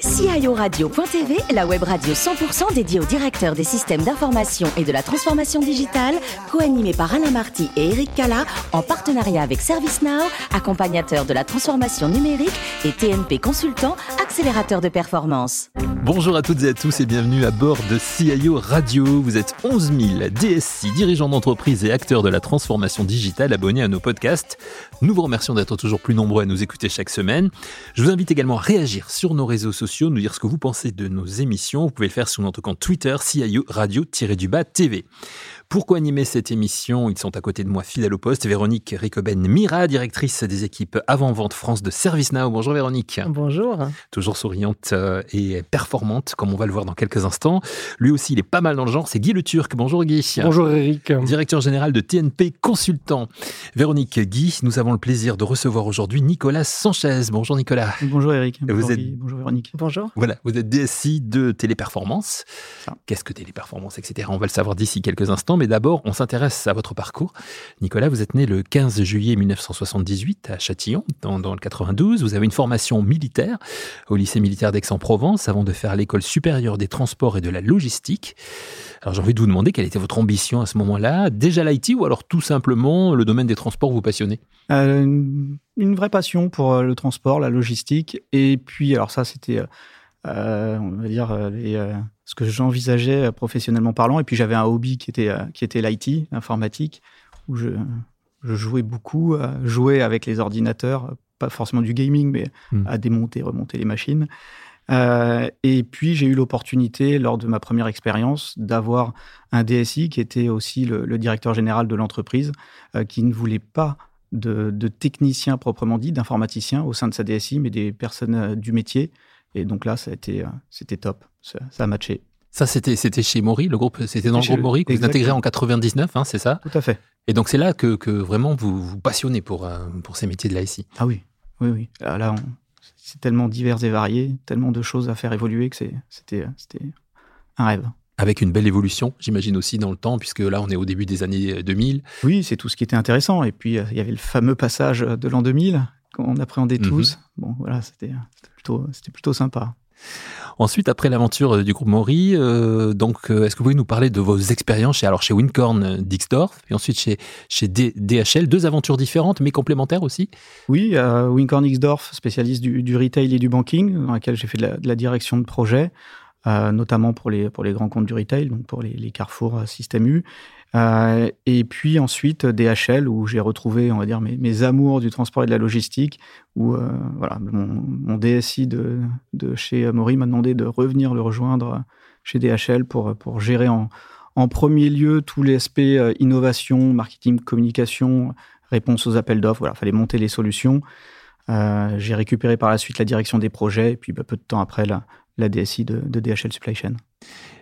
CIORadio.tv, la web radio 100% dédiée aux directeurs des systèmes d'information et de la transformation digitale, co-animée par Alain Marty et Eric Cala, en partenariat avec ServiceNow, accompagnateur de la transformation numérique et TNP Consultant, accélérateur de performance. Bonjour à toutes et à tous et bienvenue à bord de CIO Radio. Vous êtes 11 000 DSI, dirigeants d'entreprise et acteurs de la transformation digitale abonnés à nos podcasts. Nous vous remercions d'être toujours plus nombreux à nous écouter chaque semaine. Je vous invite également à réagir sur nos réseaux sociaux nous dire ce que vous pensez de nos émissions. Vous pouvez le faire sur notre compte Twitter, CIO Radio-du-Bas TV. Pourquoi animer cette émission? Ils sont à côté de moi, fidèle au poste. Véronique Ricoben-Mira, directrice des équipes Avant-Vente France de ServiceNow. Bonjour Véronique. Bonjour. Toujours souriante euh, et performante, comme on va le voir dans quelques instants. Lui aussi, il est pas mal dans le genre, c'est Guy Le Turc. Bonjour Guy. Bonjour Eric. Directeur général de TNP Consultant. Véronique, Guy, nous avons le plaisir de recevoir aujourd'hui Nicolas Sanchez. Bonjour Nicolas. Bonjour Eric. Vous bonjour, êtes... bonjour Véronique. Bonjour. Voilà, vous êtes DSI de Téléperformance. Qu'est-ce que Téléperformance, etc. On va le savoir d'ici quelques instants mais d'abord, on s'intéresse à votre parcours. Nicolas, vous êtes né le 15 juillet 1978 à Châtillon, dans, dans le 92. Vous avez une formation militaire au lycée militaire d'Aix-en-Provence avant de faire l'école supérieure des transports et de la logistique. Alors j'ai envie de vous demander quelle était votre ambition à ce moment-là Déjà l'IT ou alors tout simplement le domaine des transports vous passionnait euh, Une vraie passion pour euh, le transport, la logistique. Et puis, alors ça, c'était, euh, on va dire, les, euh, ce que j'envisageais professionnellement parlant. Et puis j'avais un hobby qui était, qui était l'IT, l'informatique, où je, je, jouais beaucoup, jouer avec les ordinateurs, pas forcément du gaming, mais mmh. à démonter, remonter les machines. Euh, et puis j'ai eu l'opportunité, lors de ma première expérience, d'avoir un DSI qui était aussi le, le directeur général de l'entreprise, euh, qui ne voulait pas de, de techniciens proprement dit, d'informaticiens au sein de sa DSI, mais des personnes euh, du métier. Et donc là, ça a été, c'était top, ça, ça a matché. Ça, c'était, c'était chez Maury, le groupe, c'était dans le groupe Maury que vous intégrez en 99, hein, c'est ça? Tout à fait. Et donc c'est là que, que vraiment vous vous passionnez pour, pour ces métiers de la SI. Ah oui, oui, oui. Là, là on, c'est tellement divers et varié, tellement de choses à faire évoluer que c'était un rêve. Avec une belle évolution, j'imagine aussi dans le temps, puisque là on est au début des années 2000. Oui, c'est tout ce qui était intéressant. Et puis il y avait le fameux passage de l'an 2000 qu'on appréhendait tous. Mm -hmm. Bon, voilà, c'était plutôt, plutôt sympa. Ensuite, après l'aventure du groupe Maury, euh, donc, euh, est-ce que vous pouvez nous parler de vos expériences chez, alors chez Wincorn Dixdorf et ensuite chez, DHL, deux aventures différentes mais complémentaires aussi? Oui, euh, Wincorn Dixdorf, spécialiste du, retail et du banking, dans laquelle j'ai fait de la, direction de projet, euh, notamment pour les, pour les grands comptes du retail, donc pour les, les Carrefour Système U. Euh, et puis ensuite DHL où j'ai retrouvé on va dire mes, amours du transport et de la logistique où euh, voilà mon, DSI de, chez Maury m'a demandé de revenir le rejoindre chez DHL pour, pour gérer en, en premier lieu tous les aspects euh, innovation, marketing, communication, réponse aux appels d'offres. Voilà, fallait monter les solutions. J'ai récupéré par la suite la direction des projets et puis bah, peu de temps après la, la DSI de DHL Supply Chain.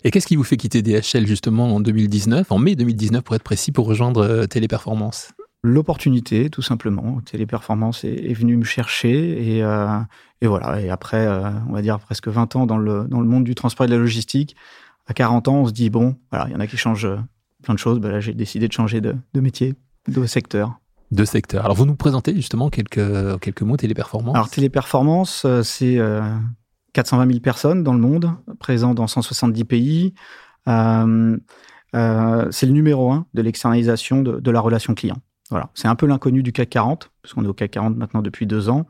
Et qu'est-ce qui vous fait quitter DHL justement en 2019, en mai 2019 pour être précis, pour rejoindre euh, Téléperformance? L'opportunité, tout simplement. Téléperformance est, est venu me chercher et, euh, et voilà. Et après, euh, on va dire presque 20 ans dans le, dans le monde du transport et de la logistique, à 40 ans, on se dit bon, voilà, il y en a qui changent plein de choses. Ben là, j'ai décidé de changer de, de métier, de secteur. De secteur. Alors, vous nous présentez justement quelques, quelques mots Téléperformance? Alors, Téléperformance, c'est 420 000 personnes dans le monde, présents dans 170 pays. Euh, euh, c'est le numéro un de l'externalisation de, la relation client. Voilà, c'est un peu l'inconnu du CAC 40, parce qu'on est au CAC 40 maintenant depuis deux ans.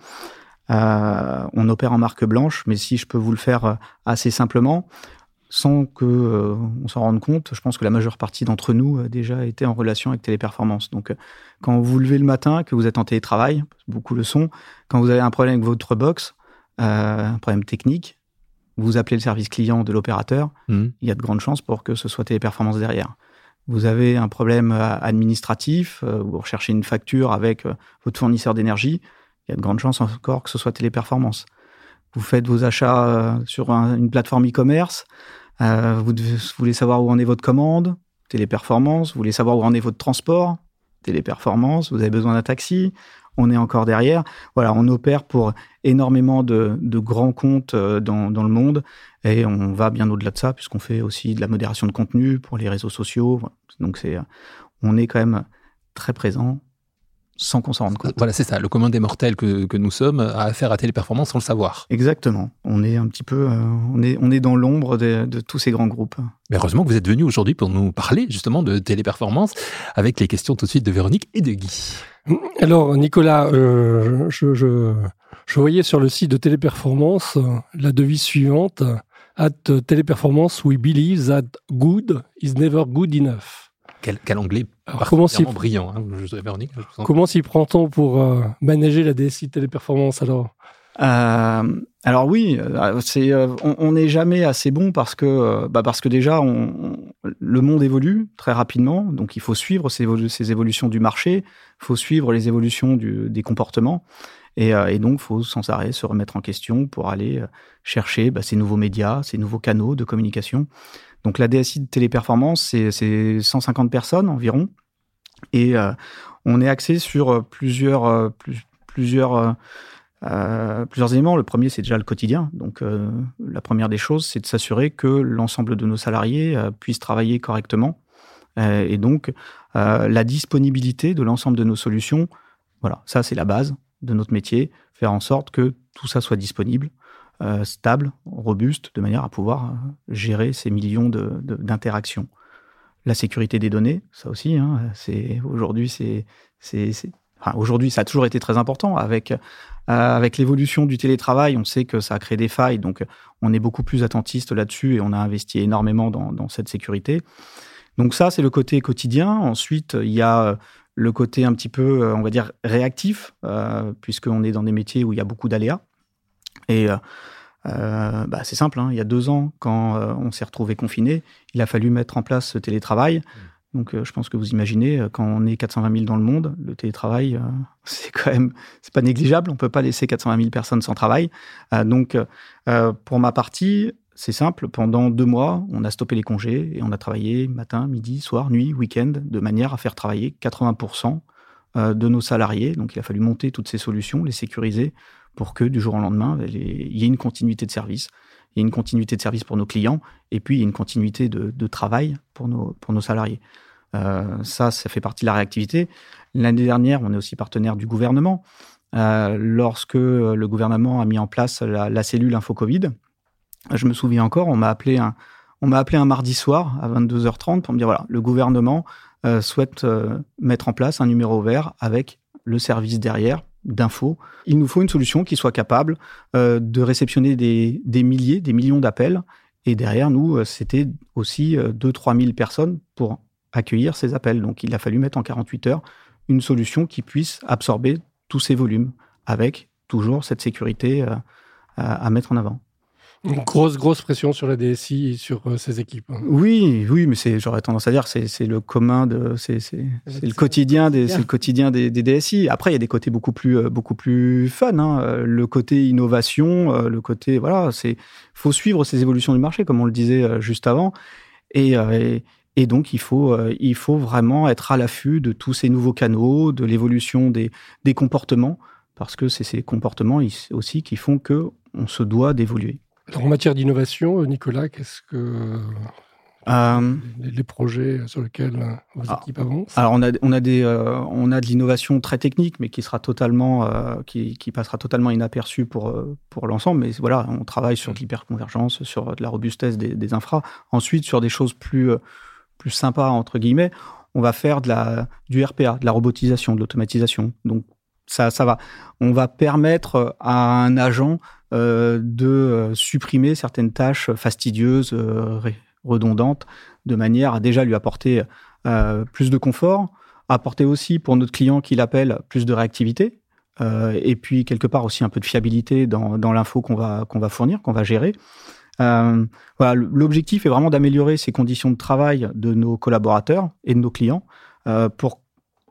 Euh, on opère en marque blanche, mais si je peux vous le faire assez simplement, sans que euh, on s'en rende compte, je pense que la majeure partie d'entre nous a déjà été en relation avec Téléperformance. Donc, quand vous levez le matin, que vous êtes en télétravail, beaucoup le sont, quand vous avez un problème avec votre box, un problème technique, vous appelez le service client de l'opérateur, mmh. il y a de grandes chances pour que ce soit Téléperformance derrière. Vous avez un problème administratif, euh, vous recherchez une facture avec euh, votre fournisseur d'énergie, il y a de grandes chances encore que ce soit Téléperformance. Vous faites vos achats euh, sur un, une plateforme e-commerce, euh, vous, devez, vous voulez savoir où en est votre commande, Téléperformance, vous voulez savoir où en est votre transport, Téléperformance, vous avez besoin d'un taxi, on est encore derrière. Voilà, on opère pour énormément de, grands comptes dans, dans, le monde et on va bien au-delà de ça puisqu'on fait aussi de la modération de contenu pour les réseaux sociaux. Donc c'est, on est quand même très présent sans qu'on s'en rende compte. Voilà, c'est ça. Le commun des mortels que, que, nous sommes a affaire à Téléperformance sans le savoir. Exactement. On est un petit peu, euh, on, est, on est dans l'ombre de, de, tous ces grands groupes. Mais heureusement que vous êtes venu aujourd'hui pour nous parler justement de Téléperformance avec les questions tout de suite de Véronique et de Guy. Alors, Nicolas, euh, je, je, je, voyais sur le site de Téléperformance euh, la devise suivante. At Téléperformance, we believe that good is never good enough. Quel, quel anglais Alors, comment brillant, hein, je, Véronique. Je comment s'y prend-on pour euh, manager la DSI Téléperformance alors? Euh, alors oui, euh, c'est, euh, on n'est jamais assez bon parce que, bah parce que déjà, on, le monde évolue très rapidement, donc il faut suivre ces, ces évolutions du marché, il faut suivre les évolutions du, des comportements, et, et donc il faut sans arrêt se remettre en question pour aller chercher bah, ces nouveaux médias, ces nouveaux canaux de communication. Donc la DSI de téléperformance, c'est 150 personnes environ. Et euh, on est axé sur euh, plusieurs, euh, plusieurs éléments. Le premier, c'est déjà le quotidien. Donc la première des choses, c'est de s'assurer que l'ensemble de nos salariés puissent travailler correctement. et donc la disponibilité de l'ensemble de nos solutions, voilà, ça c'est la base de notre métier, faire en sorte que tout ça soit disponible euh, stable, robuste, de manière à pouvoir euh, gérer ces millions d'interactions. La sécurité des données, ça aussi, hein, aujourd'hui, ça a toujours été très important. Avec, euh, avec l'évolution du télétravail, on sait que ça a créé des failles, donc on est beaucoup plus attentiste là-dessus et on a investi énormément dans, dans cette sécurité. Donc ça, c'est le côté quotidien. Ensuite, il y a le côté un petit peu, on va dire, réactif, puisqu'on est dans des métiers où il y a beaucoup d'aléas. Et euh, euh, bah, c'est simple, hein. il y a deux ans, quand euh, on s'est retrouvé confiné, il a fallu mettre en place ce télétravail. Mmh. Donc, je pense que vous imaginez, quand on est 420 000 dans le monde, le télétravail, c'est quand même, c'est pas négligeable. On peut pas laisser 420 000 personnes sans travail. donc, pour ma partie, c'est simple. Pendant deux mois, on a stoppé les congés et on a travaillé matin, midi, soir, nuit, week-end, de manière à faire travailler 80 de nos salariés. Donc, il a fallu monter toutes ces solutions, les sécuriser pour que du jour au lendemain, il y ait une continuité de service. Il y ait une continuité de service pour nos clients et puis il y a une continuité de, travail pour nos, pour nos salariés. Euh, ça, ça fait partie de la réactivité. L'année dernière, on est aussi partenaire du gouvernement. Euh, lorsque le gouvernement a mis en place la, cellule Info-Covid, je me souviens encore, on m'a appelé un, appelé un mardi soir à 22h30 pour me dire voilà, le gouvernement euh, souhaite mettre en place un numéro vert avec le service derrière d'infos. Il nous faut une solution qui soit capable euh, de réceptionner des, milliers, des millions d'appels. Et derrière nous, euh, c'était aussi 2-3 euh, 000 personnes pour accueillir ces appels. Donc il a fallu mettre en 48 heures une solution qui puisse absorber tous ces volumes avec toujours cette sécurité à mettre en avant. Une grosse, grosse pression sur la DSI et sur euh, ses équipes. Hein. Oui, oui, mais c'est, j'aurais tendance à dire, c'est, c'est le commun de, c'est, c'est, c'est le quotidien des, c'est le quotidien des, des, DSI. Après, il y a des côtés beaucoup plus, euh, beaucoup plus fun. Hein. Euh, le côté innovation, le côté, voilà, c'est, faut suivre ces évolutions du marché, comme on le disait juste avant, et, et, et donc il faut, il faut vraiment être à l'affût de tous ces nouveaux canaux, de l'évolution des, des comportements, parce que c'est ces comportements aussi qui font que on se doit d'évoluer en matière d'innovation, Nicolas, qu'est-ce que euh, les, projets sur lesquels vos ah, équipes avancent? Alors on a, on a des, euh, on a de l'innovation très technique, mais qui sera totalement, euh, qui, qui, passera totalement inaperçue pour pour l'ensemble. Mais voilà, on travaille sur de l'hyperconvergence, sur de la robustesse des, des, infras. Ensuite, sur des choses plus plus sympas entre guillemets, on va faire de la du RPA, de la robotisation, de l'automatisation. Donc ça, ça va. On va permettre à un agent euh, de euh, supprimer certaines tâches fastidieuses, euh, redondantes, de manière à déjà lui apporter plus de confort, apporter aussi pour notre client qui l'appelle plus de réactivité, et puis quelque part aussi un peu de fiabilité dans, dans l'info qu'on va, va fournir, qu'on va gérer. Euh, voilà, l'objectif est vraiment d'améliorer ces conditions de travail de nos collaborateurs et de nos clients euh, pour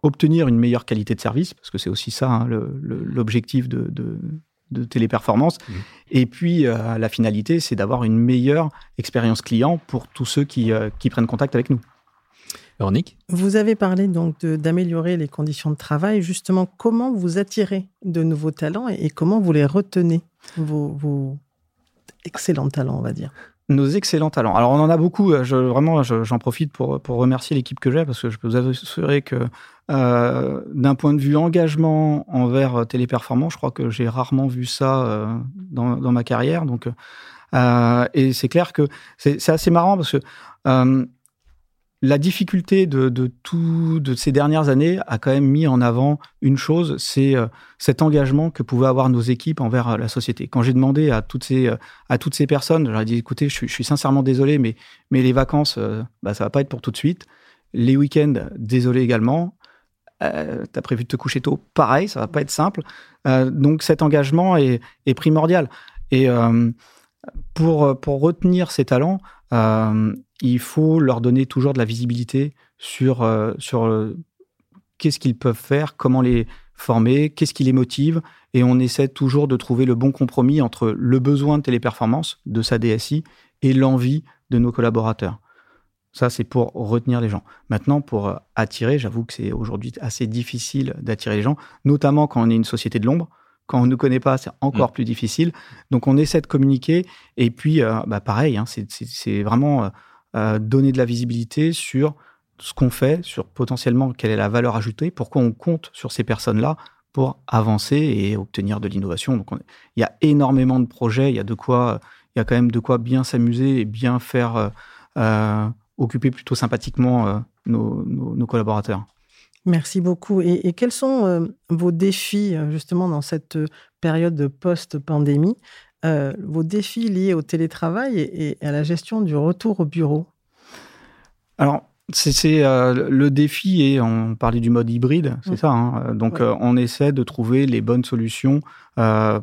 obtenir une meilleure qualité de service, parce que c'est aussi ça hein, l'objectif de, de, de téléperformance. Mmh. Et puis, euh, la finalité, c'est d'avoir une meilleure expérience client pour tous ceux qui, euh, qui prennent contact avec nous. Véronique? Vous avez parlé donc d'améliorer les conditions de travail. Justement, comment vous attirez de nouveaux talents et, comment vous les retenez, vos, vos excellents talents, on va dire? Nos excellents talents. Alors on en a beaucoup. Je, vraiment, j'en profite pour, pour remercier l'équipe que j'ai parce que je peux vous assurer que euh, d'un point de vue engagement envers Téléperformance, je crois que j'ai rarement vu ça euh, dans, dans, ma carrière. Donc, euh, et c'est clair que c'est assez marrant parce que euh, la difficulté de, de, tout de ces dernières années a quand même mis en avant une chose, c'est euh, cet engagement que pouvaient avoir nos équipes envers euh, la société. Quand j'ai demandé à toutes ces euh, à toutes ces personnes, j'aurais dit écoutez, je, suis sincèrement désolé, mais mais les vacances, bah, ça va pas être pour tout de suite. Les week-ends, désolé également. Euh, T'as prévu de te coucher tôt, pareil, ça va pas être simple. donc cet engagement est, est primordial. Et pour pour retenir ces talents il faut leur donner toujours de la visibilité sur, euh, sur euh, qu'est-ce qu'ils peuvent faire, comment les former, qu'est-ce qui les motive. Et on essaie toujours de trouver le bon compromis entre le besoin de téléperformance de sa DSI et l'envie de nos collaborateurs. Ça, c'est pour retenir les gens. Maintenant, pour euh, attirer, j'avoue que c'est aujourd'hui assez difficile d'attirer les gens, notamment quand on est une société de l'ombre. Quand on ne connaît pas, c'est encore mmh. plus difficile. Donc, on essaie de communiquer. Et puis, euh, bah, pareil, hein, c'est vraiment euh, donner de la visibilité sur ce qu'on fait, sur potentiellement quelle est la valeur ajoutée, pourquoi on compte sur ces personnes-là pour avancer et obtenir de l'innovation. Donc, il y a énormément de projets, il y a de quoi, il y a quand même de quoi bien s'amuser et bien faire euh, euh occuper plutôt sympathiquement nos, collaborateurs. Merci beaucoup. Et, quels sont vos défis justement dans cette période de post-pandémie? Euh, vos défis liés au télétravail et, à la gestion du retour au bureau Alors, c'est euh, le défi et on parlait du mode hybride, c'est mmh. ça. Hein Donc, euh, on essaie de trouver les bonnes solutions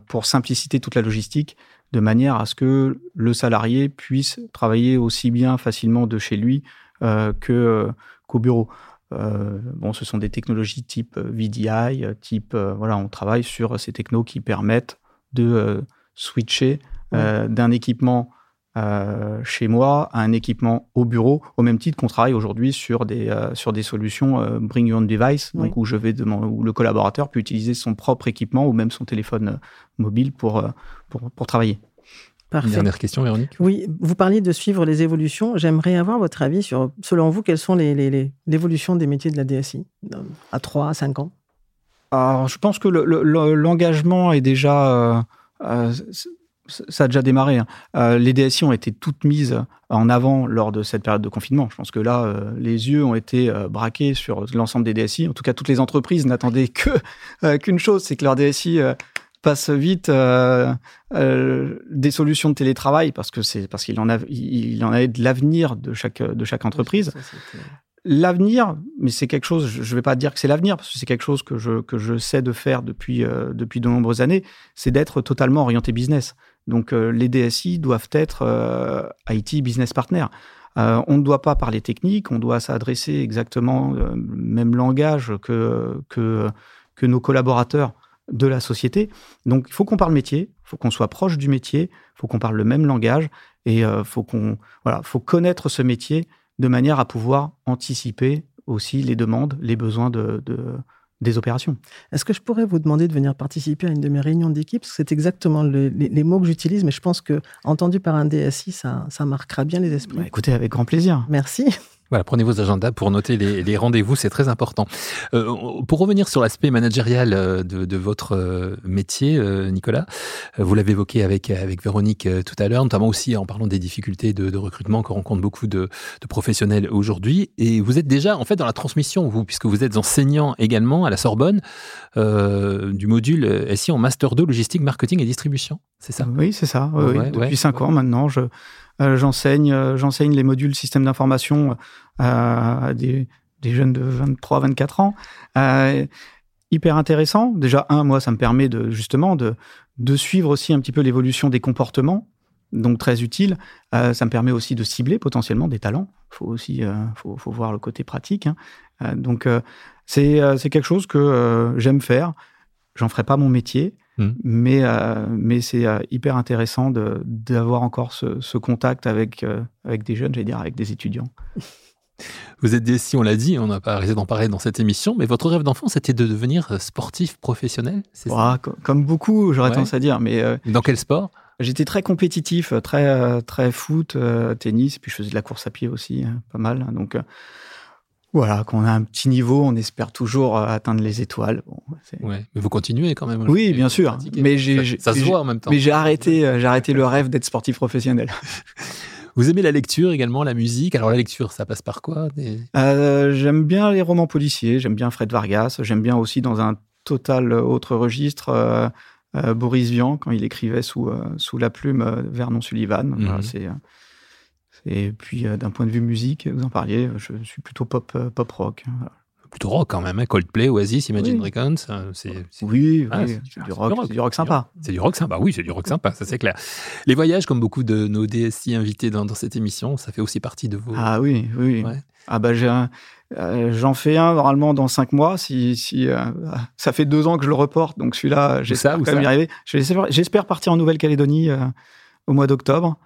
pour simpliciter toute la logistique de manière à ce que le salarié puisse travailler aussi bien facilement de chez lui que qu'au bureau. bon, ce sont des technologies type VDI, type voilà, on travaille sur ces technos qui permettent de switcher euh, d'un équipement euh, chez moi à un équipement au bureau, au même titre qu'on travaille aujourd'hui sur des euh, sur des solutions euh, Bring Your Own Device, oui. donc où je vais demander, où le collaborateur peut utiliser son propre équipement ou même son téléphone mobile pour, pour pour travailler. Parfait. Dernière question, Véronique? Oui, vous parliez de suivre les évolutions. J'aimerais avoir votre avis sur, selon vous, quelles sont les, les, l'évolution des métiers de la DSI à 3 à 5 ans? Alors, je pense que l'engagement le, le, est déjà euh, ça a déjà démarré. Hein. Euh, les DSI ont été toutes mises en avant lors de cette période de confinement. Je pense que là, euh, les yeux ont été euh, braqués sur l'ensemble des DSI. En tout cas, toutes les entreprises n'attendaient euh, qu'une chose, c'est que leur DSI euh, passe vite des solutions de télétravail parce que c'est parce qu'il en en avait de l'avenir de chaque de chaque entreprise. L'avenir, mais c'est quelque chose, je ne vais pas dire que c'est l'avenir, parce que c'est quelque chose que je, que je sais de faire depuis, euh, depuis de nombreuses années, c'est d'être totalement orienté business. Donc euh, les DSI doivent être euh, IT business partner. On ne doit pas parler technique, on doit s'adresser exactement le même langage que, que, que nos collaborateurs de la société. Donc il faut qu'on parle métier, il faut qu'on soit proche du métier, il faut qu'on parle le même langage et il faut qu'on voilà, faut connaître ce métier de manière à pouvoir anticiper aussi les demandes, les besoins de, de des opérations. Est-ce que je pourrais vous demander de venir participer à une de mes réunions d'équipe? C'est exactement le, les, les, mots que j'utilise, mais je pense que entendu par un DSI, ça, ça marquera bien les esprits. Bah, écoutez, avec grand plaisir. Merci. Voilà, prenez vos agendas pour noter les, les rendez-vous, c'est très important. Euh, pour revenir sur l'aspect managérial euh, de, de, votre euh, métier, Nicolas, vous l'avez évoqué avec, avec Véronique tout à l'heure, notamment aussi en parlant des difficultés de, de recrutement que rencontrent beaucoup de, de professionnels aujourd'hui. Et vous êtes déjà en fait dans la transmission, vous, puisque vous êtes enseignant également à la Sorbonne euh, du module SI en Master 2 Logistique, Marketing et Distribution. C'est ça? Oui, c'est ça. Oui, ouais, Depuis ouais, cinq ouais. ans maintenant, je j'enseigne, euh, j'enseigne les modules système d'information euh, à des, jeunes de 23, 24 ans. hyper intéressant. Déjà, un, moi, ça me permet de justement de, suivre aussi un petit peu l'évolution des comportements donc très utile. Euh, ça me permet aussi de cibler potentiellement des talents. Faut aussi, euh, faut, voir le côté pratique. Hein. Euh, donc c'est quelque chose que j'aime faire. J'en ferai pas mon métier, mmh. mais mais c'est hyper intéressant d'avoir encore ce, ce, contact avec avec des jeunes, j'allais dire avec des étudiants. Vous êtes DSI, on l'a dit, on n'a pas arrêté d'en parler dans cette émission, mais votre rêve d'enfant, c'était de devenir sportif professionnel c'est ça? Comme beaucoup, j'aurais ouais. tendance à dire. Mais Dans quel sport? J'étais très compétitif, très très foot, tennis, puis je faisais de la course à pied aussi, hein, pas mal. Donc voilà, quand on a un petit niveau, on espère toujours atteindre les étoiles. Bon, ouais, mais vous continuez quand même. Oui, bien sûr. Mais j'ai, ça, se voit en même temps. Mais j'ai arrêté, j'ai arrêté le rêve d'être sportif professionnel. Vous aimez la lecture également, la musique? Alors la lecture, ça passe par quoi? Euh, J'aime bien les romans policiers, j'aime bien Fred Vargas, j'aime bien aussi dans un total autre registre euh, euh, Boris Vian quand il écrivait sous, sous la plume Vernon Sullivan. Mhm. c'est et puis d'un point de vue musique, vous en parliez, je suis plutôt pop, pop rock. Voilà plutôt rock quand même, hein. Coldplay, Oasis, Imagine Dragons. C'est, Oui, ah, c'est, du rock, du rock sympa. C'est du rock sympa, oui, c'est du rock sympa, ça c'est clair. Les voyages, comme beaucoup de nos DSI invités dans, cette émission, ça fait aussi partie de vos. Ah oui, oui. Ah bah euh, j'en fais un normalement dans cinq mois. Si, si euh, ça fait deux ans que je le reporte, donc celui-là, j'espère quand même y arriver. J'espère, partir en Nouvelle-Calédonie euh, au mois d'octobre.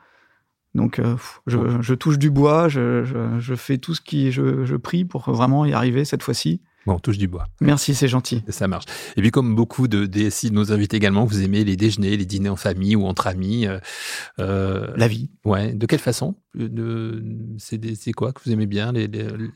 Donc, euh, je, touche du bois, je, fais tout ce qui. Je, prie pour vraiment y arriver cette fois-ci. Bon, on touche du bois. Merci, c'est gentil. Ça marche. Et puis, comme beaucoup de DSI de nos invités également, vous aimez les déjeuners, les dîners en famille ou entre amis. Euh, euh, La vie. Ouais. De quelle façon? C'est quoi que vous aimez bien les,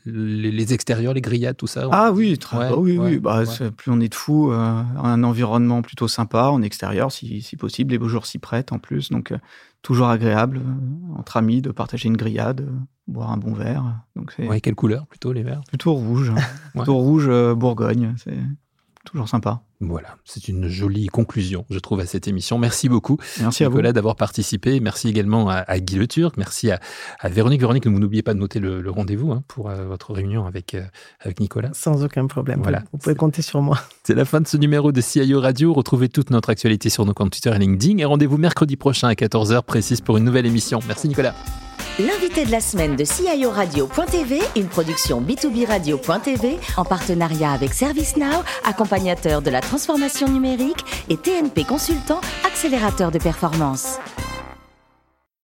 les, extérieurs, les grillades, tout ça? Ah oui, très, oui, oui. Bah, plus on est de fous, un environnement plutôt sympa en extérieur, si, si possible. Les beaux jours s'y prêtent en plus. Donc, toujours agréable euh, entre amis de partager une grillade, euh, boire un bon verre. Donc ouais, quelle couleur plutôt les verres? Plutôt rouge, plutôt rouge euh, Bourgogne. C'est toujours sympa. Voilà, c'est une jolie conclusion, je trouve, à cette émission. Merci beaucoup, merci Nicolas, d'avoir participé. Merci également à, Guy Le Turc. Merci à, Véronique. Véronique, vous n'oubliez pas de noter le, rendez-vous hein, pour euh, votre réunion avec, euh, avec Nicolas. Sans aucun problème. Voilà. Vous pouvez compter sur moi. C'est la fin de ce numéro de CIO Radio. Retrouvez toute notre actualité sur nos comptes Twitter et LinkedIn. Et rendez-vous mercredi prochain à 14h précise pour une nouvelle émission. Merci, Nicolas. L'invité de la semaine de CIO Radio.tv, une production B2B Radio.tv en partenariat avec ServiceNow, accompagnateur de la transformation numérique et TNP Consultant, accélérateur de performance.